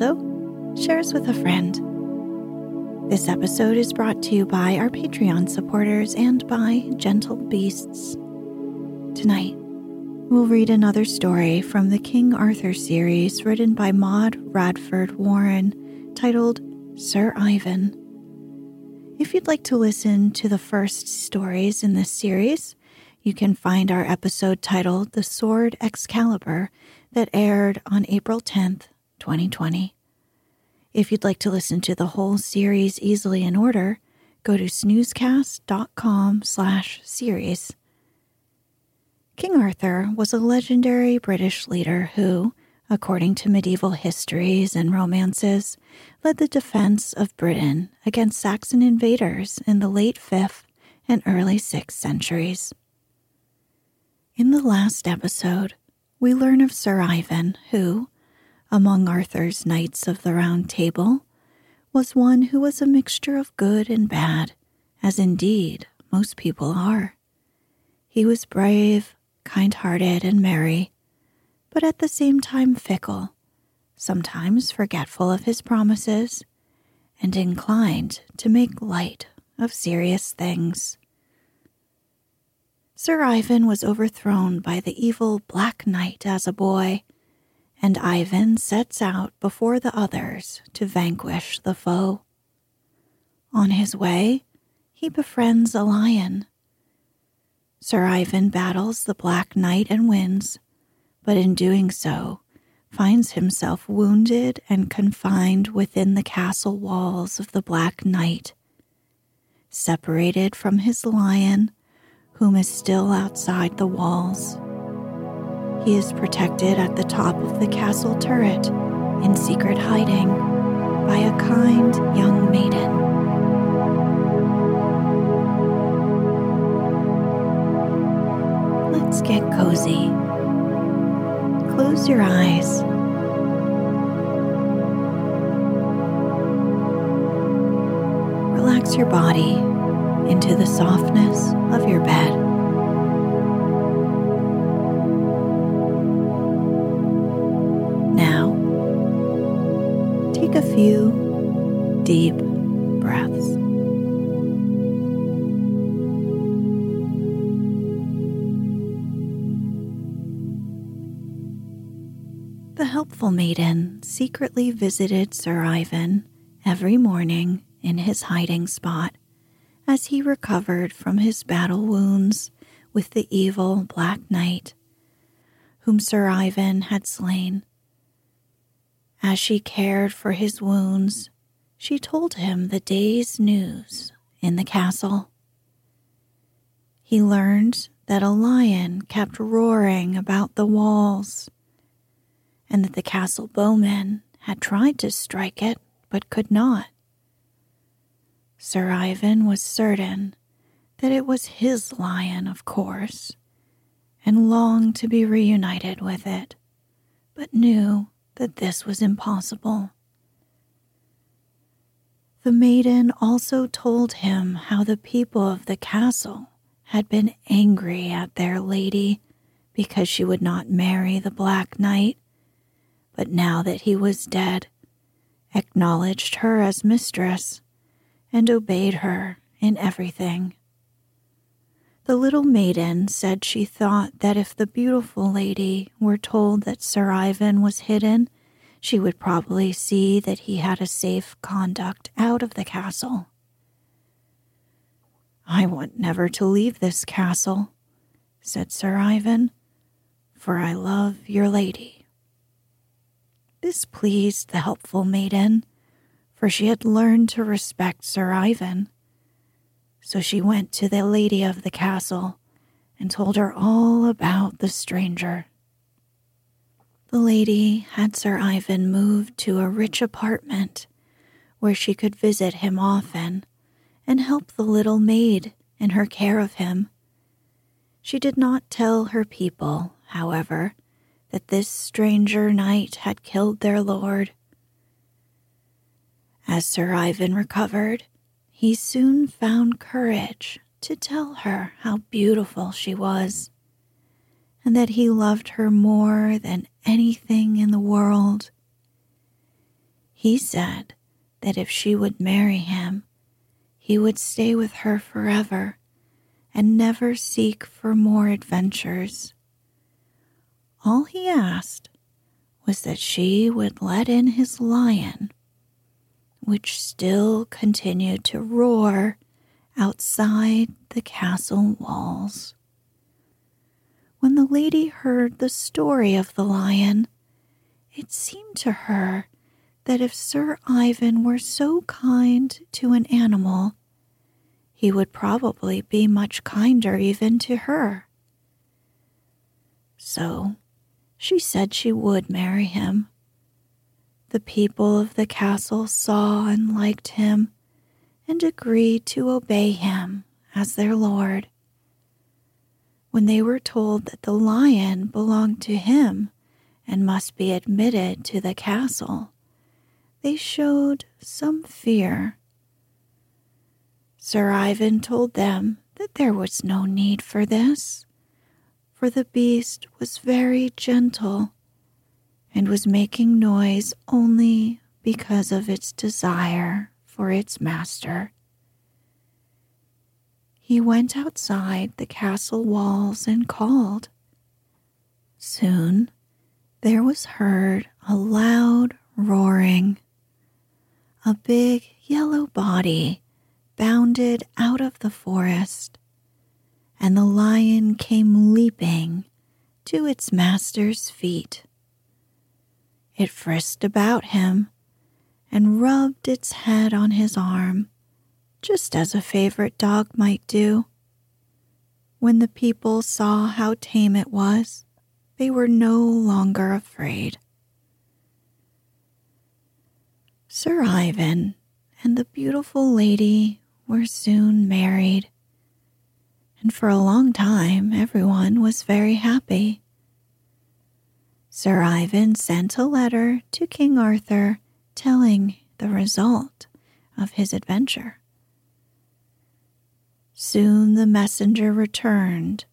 Also, share us with a friend. This episode is brought to you by our Patreon supporters and by Gentle Beasts. Tonight, we'll read another story from the King Arthur series written by Maud Radford Warren titled Sir Ivan. If you'd like to listen to the first stories in this series, you can find our episode titled The Sword Excalibur that aired on April 10th, 2020. If you'd like to listen to the whole series easily in order, go to snoozecast.com slash series. King Arthur was a legendary British leader who, according to medieval histories and romances, led the defense of Britain against Saxon invaders in the late 5th and early 6th centuries. In the last episode, we learn of Sir Ivan, who, among Arthur's knights of the Round Table, was one who was a mixture of good and bad, as indeed most people are. He was brave, kind hearted, and merry, but at the same time fickle, sometimes forgetful of his promises, and inclined to make light of serious things. Sir Ivan was overthrown by the evil Black Knight as a boy, and Ivan sets out before the others to vanquish the foe. On his way, he befriends a lion. Sir Ivan battles the Black Knight and wins, but in doing so, finds himself wounded and confined within the castle walls of the Black Knight. Separated from his lion, whom is still outside the walls. He is protected at the top of the castle turret in secret hiding by a kind young maiden. Let's get cozy. Close your eyes. Relax your body into the softness of your bed. Secretly visited Sir Ivan every morning in his hiding spot as he recovered from his battle wounds with the evil Black Knight, whom Sir Ivan had slain. As she cared for his wounds, she told him the day's news in the castle. He learned that a lion kept roaring about the walls, and that the castle bowmen had tried to strike it but could not. Sir Ivan was certain that it was his lion, of course, and longed to be reunited with it, but knew that this was impossible. The maiden also told him how the people of the castle had been angry at their lady because she would not marry the Black Knight, but now that he was dead, acknowledged her as mistress and obeyed her in everything. The little maiden said she thought that if the beautiful lady were told that Sir Ivan was hidden, she would probably see that he had a safe conduct out of the castle. I want never to leave this castle, said Sir Ivan, for I love your lady. This pleased the helpful maiden, for she had learned to respect Sir Ivan. So she went to the lady of the castle and told her all about the stranger. The lady had Sir Ivan moved to a rich apartment where she could visit him often and help the little maid in her care of him. She did not tell her people, however, that this stranger knight had killed their lord. As Sir Ivan recovered, he soon found courage to tell her how beautiful she was, and that he loved her more than anything in the world. He said that if she would marry him, he would stay with her forever and never seek for more adventures. All he asked was that she would let in his lion, which still continued to roar outside the castle walls. When the lady heard the story of the lion, it seemed to her that if Sir Ivan were so kind to an animal, he would probably be much kinder even to her. So she said she would marry him. The people of the castle saw and liked him and agreed to obey him as their lord. When they were told that the lion belonged to him and must be admitted to the castle, they showed some fear Sir Ivan told them that there was no need for this, for the beast was very gentle and was making noise only because of its desire for its master. He went outside the castle walls and called. Soon there was heard a loud roaring. A big yellow body bounded out of the forest, and the lion came leaping to its master's feet. It frisked about him and rubbed its head on his arm, just as a favorite dog might do. When the people saw how tame it was, they were no longer afraid. Sir Ivan and the beautiful lady were soon married, and for a long time everyone was very happy. Sir Ivan sent a letter to King Arthur telling the result of his adventure. Soon the messenger returned,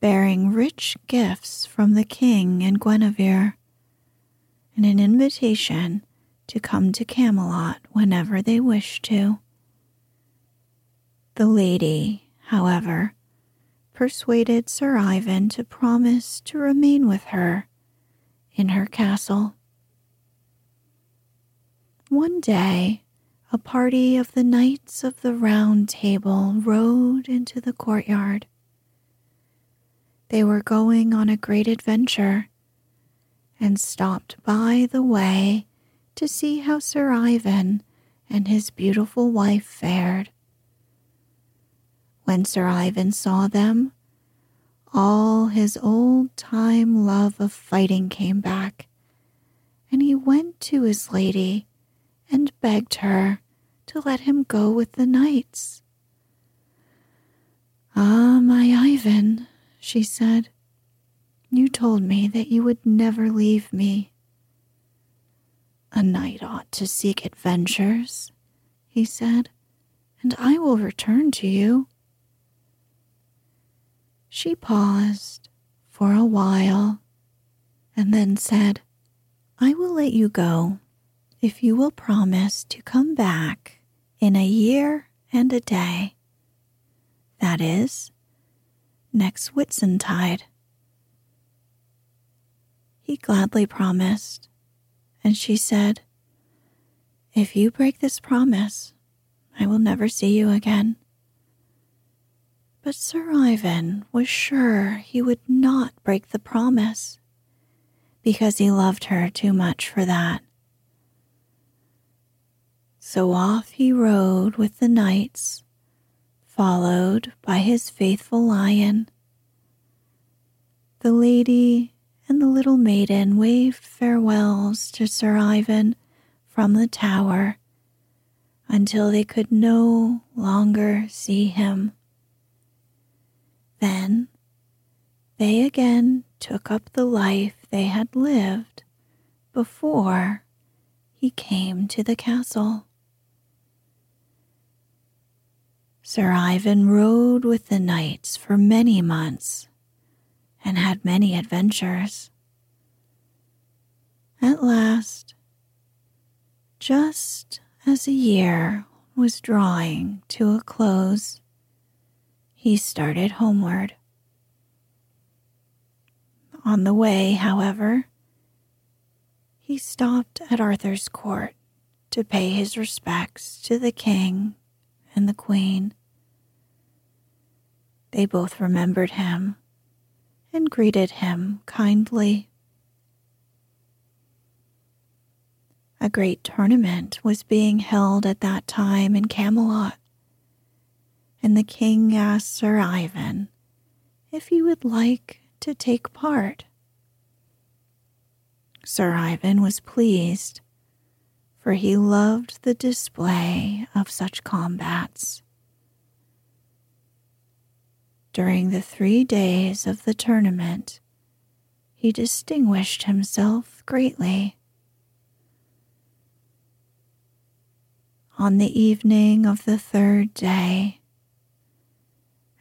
bearing rich gifts from the king and Guinevere, and an invitation to come to Camelot whenever they wished to. The lady, however, persuaded Sir Ivan to promise to remain with her in her castle. One day, a party of the Knights of the Round Table rode into the courtyard. they were going on a great adventure and stopped by the way to see how Sir Ivan and his beautiful wife fared. When Sir Ivan saw them, all his old time love of fighting came back, and he went to his lady and begged her to let him go with the knights. Ah, my Ivan, she said, you told me that you would never leave me. A knight ought to seek adventures, he said, and I will return to you. She paused for a while and then said, I will let you go if you will promise to come back in a year and a day. That is, next Whitsuntide. He gladly promised and she said, If you break this promise, I will never see you again. But Sir Ivan was sure he would not break the promise because he loved her too much for that. So off he rode with the knights, followed by his faithful lion. The lady and the little maiden waved farewells to Sir Ivan from the tower until they could no longer see him. Then they again took up the life they had lived before he came to the castle. Sir Ivan rode with the knights for many months and had many adventures. At last, just as a year was drawing to a close, he started homeward. On the way, however, he stopped at Arthur's court to pay his respects to the king and the queen. They both remembered him and greeted him kindly. A great tournament was being held at that time in Camelot, and the king asked Sir Ivan if he would like to take part. Sir Ivan was pleased, for he loved the display of such combats. During the three days of the tournament, he distinguished himself greatly. On the evening of the third day,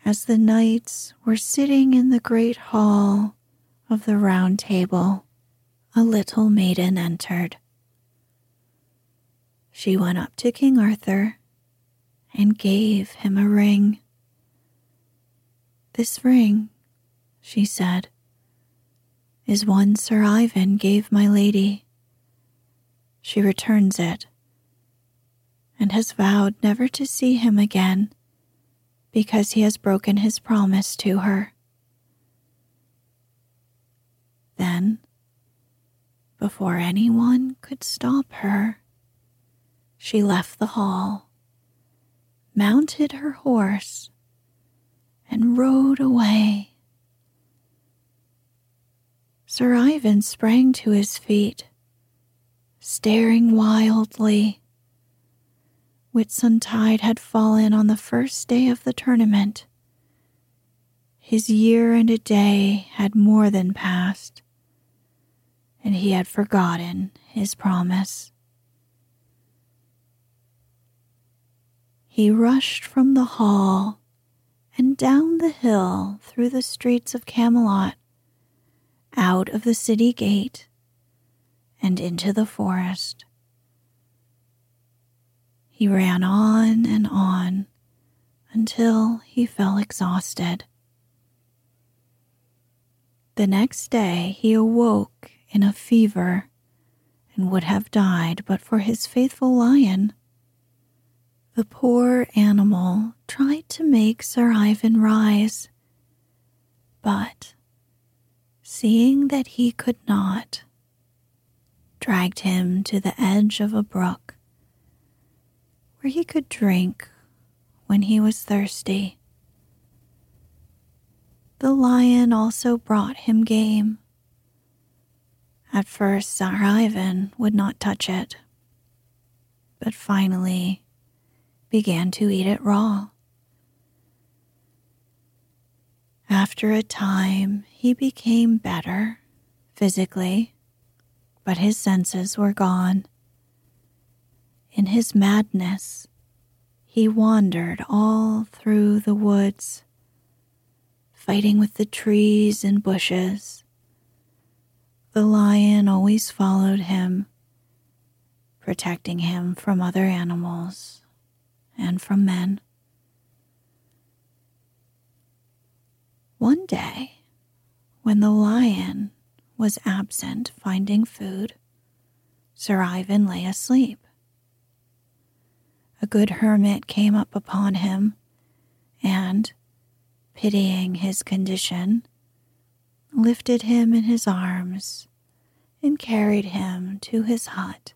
as the knights were sitting in the great hall of the round table, a little maiden entered. She went up to King Arthur and gave him a ring. This ring, she said, is one Sir Ivan gave my lady. She returns it and has vowed never to see him again because he has broken his promise to her. Then, before anyone could stop her, she left the hall, mounted her horse, and rode away. Sir Ivan sprang to his feet, staring wildly. Whitsuntide had fallen on the first day of the tournament. His year and a day had more than passed, and he had forgotten his promise. He rushed from the hall and down the hill through the streets of Camelot, out of the city gate, and into the forest. He ran on and on until he fell exhausted. The next day he awoke in a fever and would have died but for his faithful lion. The poor animal tried to make Sir Ivan rise, but seeing that he could not, dragged him to the edge of a brook he could drink when he was thirsty. The lion also brought him game. At first, Sir Ivan would not touch it, but finally began to eat it raw. After a time, he became better physically, but his senses were gone. In his madness, he wandered all through the woods, fighting with the trees and bushes. The lion always followed him, protecting him from other animals and from men. One day, when the lion was absent finding food, Sir Ivan lay asleep. A good hermit came up upon him and, pitying his condition, lifted him in his arms and carried him to his hut.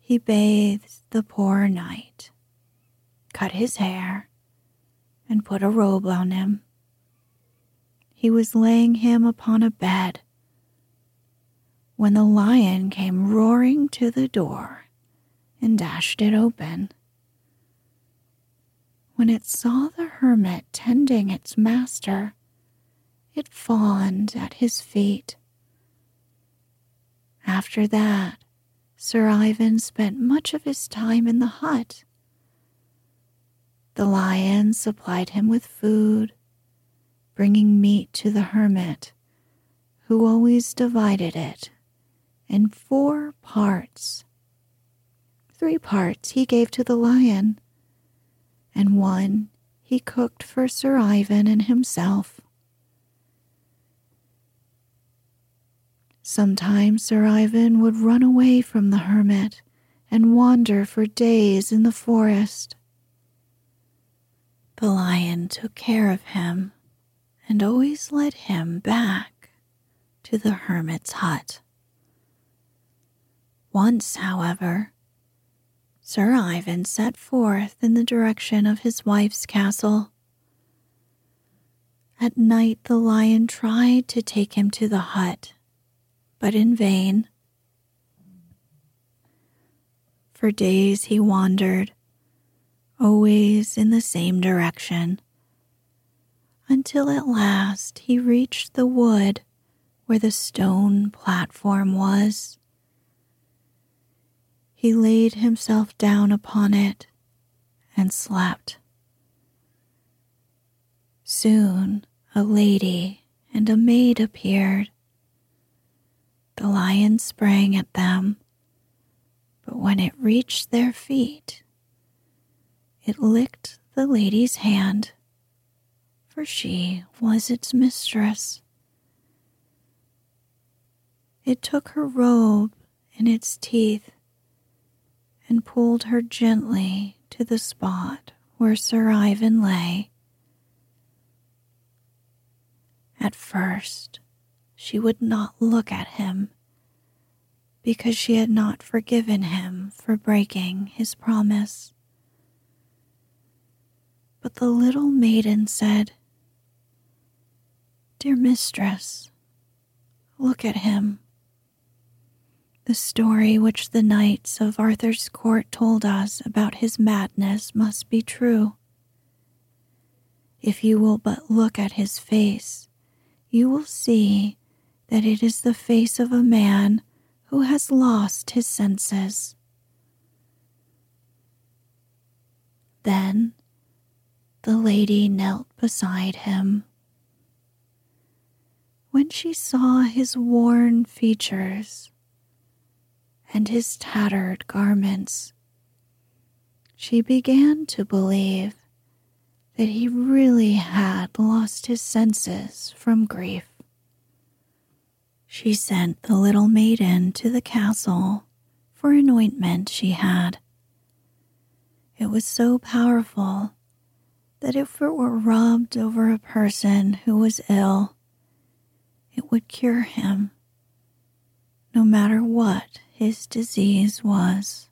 He bathed the poor knight, cut his hair, and put a robe on him. He was laying him upon a bed when the lion came roaring to the door and dashed it open. When it saw the hermit tending its master, it fawned at his feet. After that, Sir Ivan spent much of his time in the hut the lion supplied him with food, bringing meat to the hermit, who always divided it in four parts. Three parts he gave to the lion, and one he cooked for Sir Ivan and himself. Sometimes Sir Ivan would run away from the hermit and wander for days in the forest. The lion took care of him and always led him back to the hermit's hut. Once, however, Sir Ivan set forth in the direction of his wife's castle. At night, the lion tried to take him to the hut, but in vain. For days he wandered, always in the same direction, until at last he reached the wood where the stone platform was. He laid himself down upon it and slept. Soon a lady and a maid appeared. The lion sprang at them, but when it reached their feet, it licked the lady's hand, for she was its mistress. It took her robe in its teeth and pulled her gently to the spot where Sir Ivan lay. At first, she would not look at him because she had not forgiven him for breaking his promise. But the little maiden said, Dear mistress, look at him. The story which the knights of Arthur's court told us about his madness must be true. If you will but look at his face, you will see that it is the face of a man who has lost his senses. Then the lady knelt beside him. When she saw his worn features and his tattered garments, she began to believe that he really had lost his senses from grief. She sent the little maiden to the castle for an ointment she had. It was so powerful that if it were rubbed over a person who was ill, it would cure him, no matter what his disease was.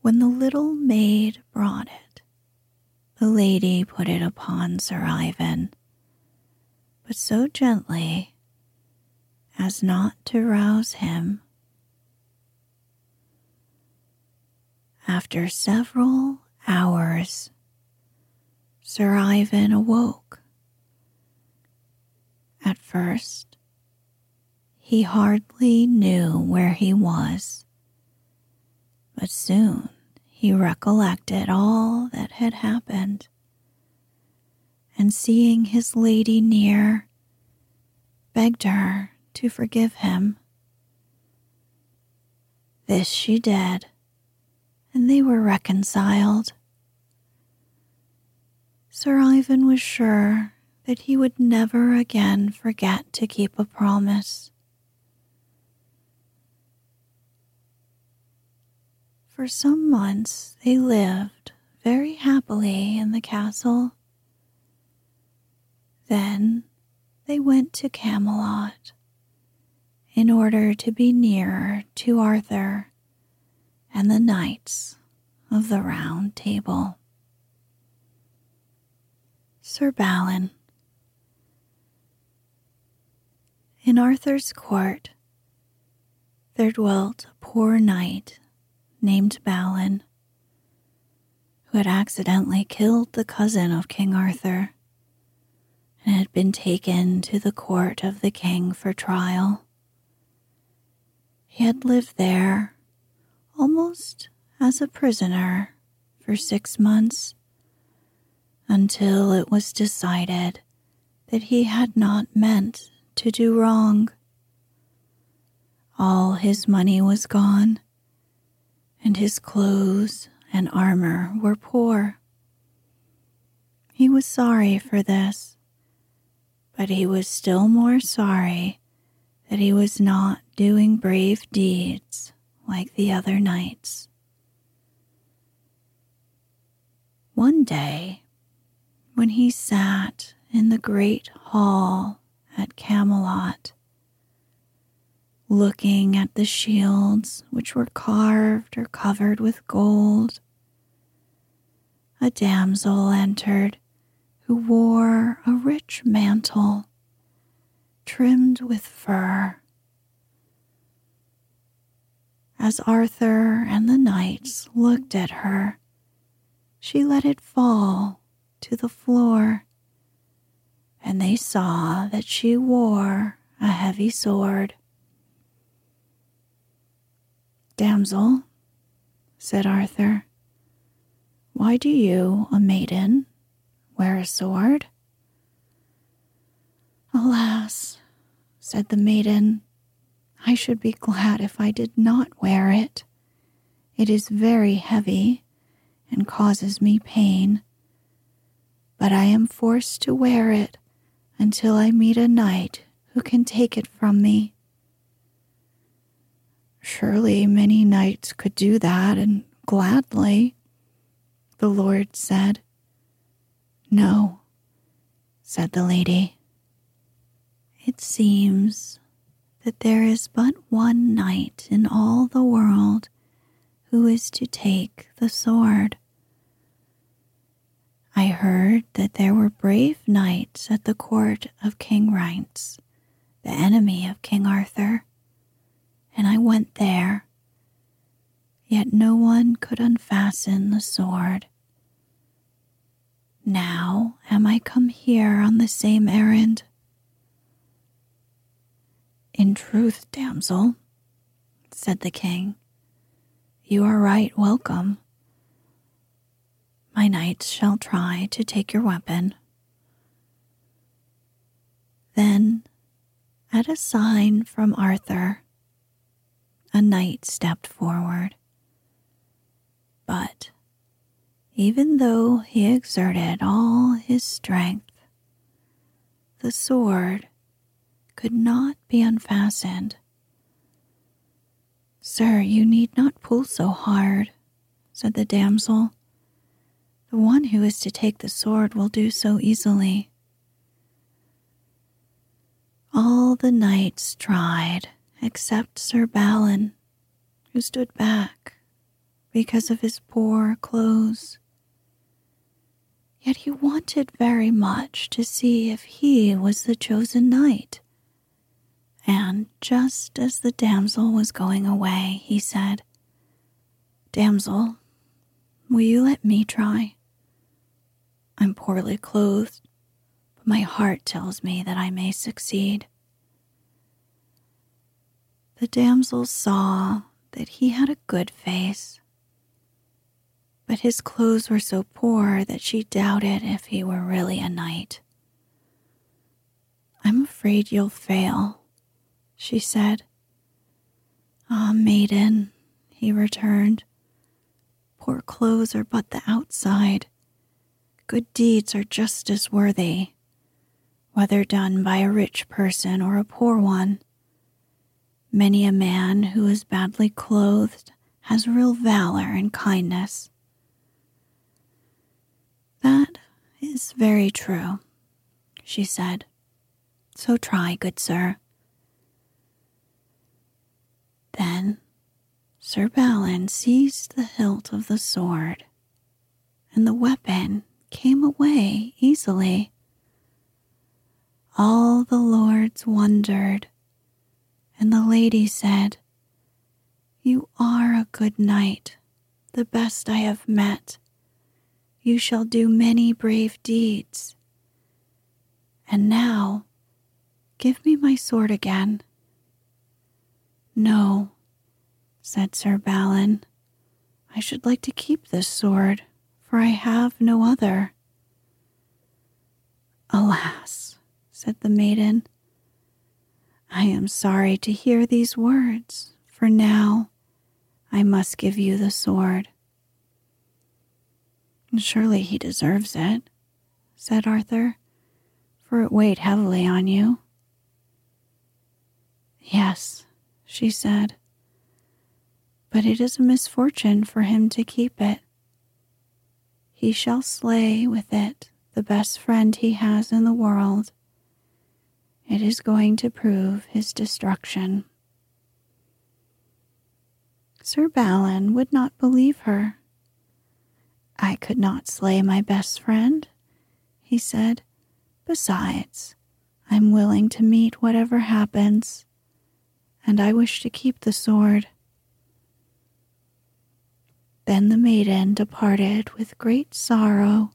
When the little maid brought it, the lady put it upon Sir Ivan, but so gently as not to rouse him. After several hours, Sir Ivan awoke. At first, he hardly knew where he was, but soon he recollected all that had happened, and seeing his lady near, begged her to forgive him. This she did, and they were reconciled. Sir Ivan was sure that he would never again forget to keep a promise. For some months they lived very happily in the castle. Then they went to Camelot in order to be nearer to Arthur and the knights of the Round Table. Sir Balin. In Arthur's court there dwelt a poor knight named Balin, who had accidentally killed the cousin of King Arthur and had been taken to the court of the king for trial. He had lived there almost as a prisoner for six months until it was decided that he had not meant to do wrong. All his money was gone, and his clothes and armor were poor. He was sorry for this, but he was still more sorry that he was not doing brave deeds like the other knights. One day, when he sat in the great hall at Camelot, looking at the shields which were carved or covered with gold, a damsel entered who wore a rich mantle trimmed with fur as Arthur and the knights looked at her, she let it fall to the floor, and they saw that she wore a heavy sword. Damsel, said Arthur, why do you, a maiden, wear a sword? Alas, said the maiden, I should be glad if I did not wear it. It is very heavy and causes me pain, but I am forced to wear it until I meet a knight who can take it from me. Surely many knights could do that, and gladly, the Lord said. No, said the lady. It seems that there is but one knight in all the world who is to take the sword. I heard that there were brave knights at the court of King Rience, the enemy of King Arthur, and I went there. Yet no one could unfasten the sword. Now am I come here on the same errand in truth, damsel, said the king, you are right welcome. My knights shall try to take your weapon. Then, at a sign from Arthur, a knight stepped forward. But even though he exerted all his strength, the sword could not be unfastened. Sir, you need not pull so hard, said the damsel. The one who is to take the sword will do so easily. All the knights tried except Sir Balin, who stood back because of his poor clothes. Yet he wanted very much to see if he was the chosen knight. And just as the damsel was going away, he said, Damsel, will you let me try? I'm poorly clothed, but my heart tells me that I may succeed. The damsel saw that he had a good face, but his clothes were so poor that she doubted if he were really a knight. I'm afraid you'll fail, she said. Ah, maiden, he returned, poor clothes are but the outside. Good deeds are just as worthy, whether done by a rich person or a poor one. Many a man who is badly clothed has real valor and kindness. That is very true, she said. So try, good sir. Then Sir Balin seized the hilt of the sword, and the weapon came away easily. All the lords wondered, and the lady said, You are a good knight, the best I have met. You shall do many brave deeds. And now, give me my sword again. No, said Sir Balin. I should like to keep this sword for I have no other. Alas, said the maiden, I am sorry to hear these words, for now I must give you the sword. Surely he deserves it, said Arthur, for it weighed heavily on you. Yes, she said, but it is a misfortune for him to keep it he shall slay with it the best friend he has in the world. It is going to prove his destruction. Sir Balin would not believe her. I could not slay my best friend, he said. Besides, I'm willing to meet whatever happens, and I wish to keep the sword. Then the maiden departed with great sorrow,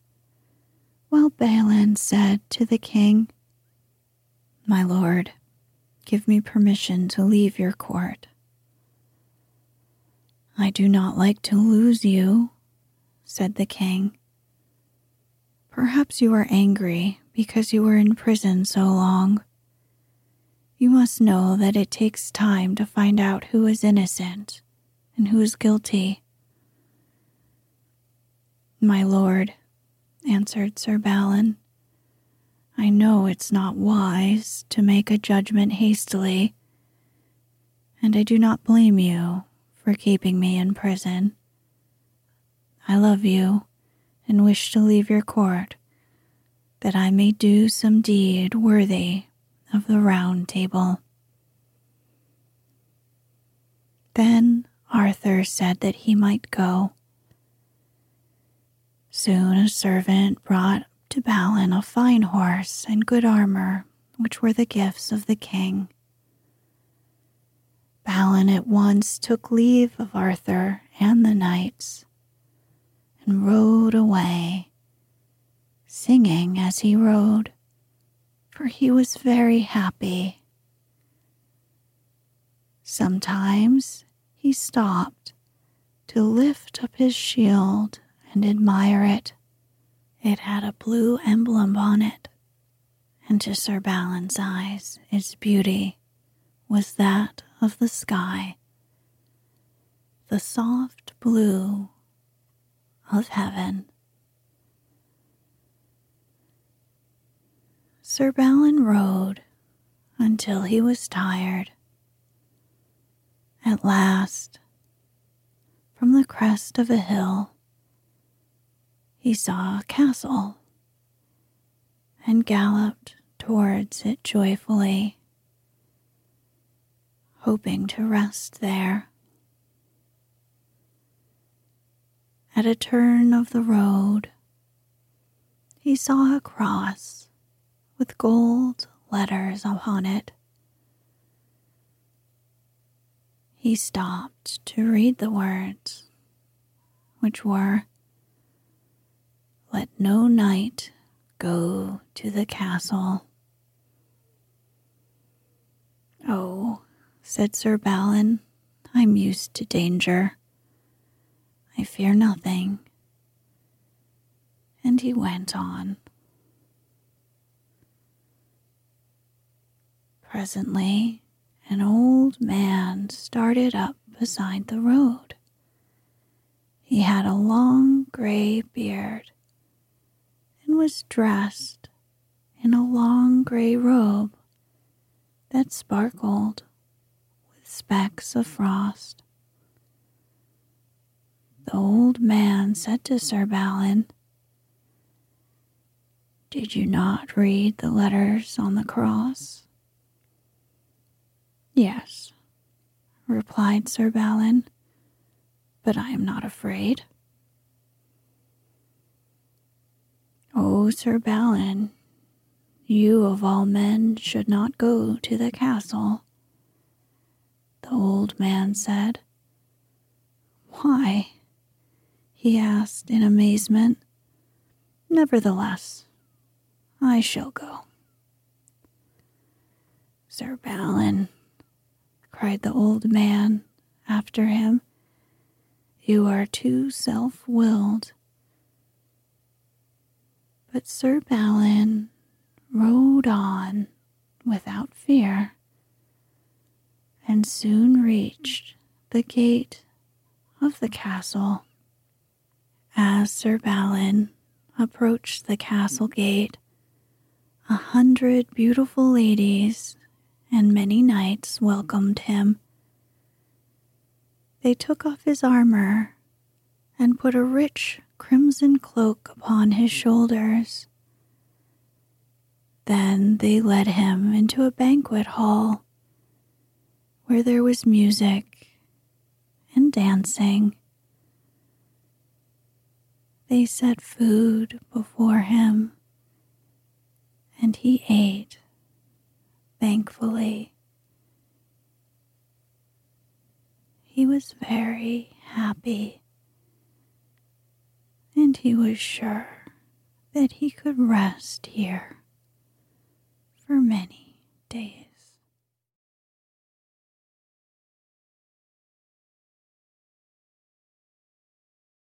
while Balin said to the king, My lord, give me permission to leave your court. I do not like to lose you, said the king. Perhaps you are angry because you were in prison so long. You must know that it takes time to find out who is innocent and who is guilty. My lord, answered Sir Balin, I know it's not wise to make a judgment hastily, and I do not blame you for keeping me in prison. I love you and wish to leave your court that I may do some deed worthy of the round table. Then Arthur said that he might go Soon a servant brought to Balin a fine horse and good armor, which were the gifts of the king. Balin at once took leave of Arthur and the knights and rode away, singing as he rode, for he was very happy. Sometimes he stopped to lift up his shield and admire it. It had a blue emblem on it, and to Sir Balin's eyes, its beauty was that of the sky, the soft blue of heaven. Sir Balin rode until he was tired. At last, from the crest of a hill, he saw a castle and galloped towards it joyfully. hoping to rest there. At a turn of the road, he saw a cross with gold letters upon it. He stopped to read the words, which were, Let no knight go to the castle. Oh, said Sir Balin, I'm used to danger. I fear nothing. And he went on. Presently, an old man started up beside the road. He had a long gray beard was dressed in a long gray robe that sparkled with specks of frost. The old man said to Sir Balin, Did you not read the letters on the cross? Yes, replied Sir Balin, but I am not afraid. Oh, Sir Balin, you of all men should not go to the castle. The old man said. Why? he asked in amazement. Nevertheless, I shall go. Sir Balin, cried the old man after him. You are too self willed. But Sir Balin rode on without fear and soon reached the gate of the castle. As Sir Balin approached the castle gate, a hundred beautiful ladies and many knights welcomed him. They took off his armor and put a rich crimson cloak upon his shoulders. Then they led him into a banquet hall where there was music and dancing. They set food before him, and he ate thankfully. He was very happy, and he was sure that he could rest here for many days.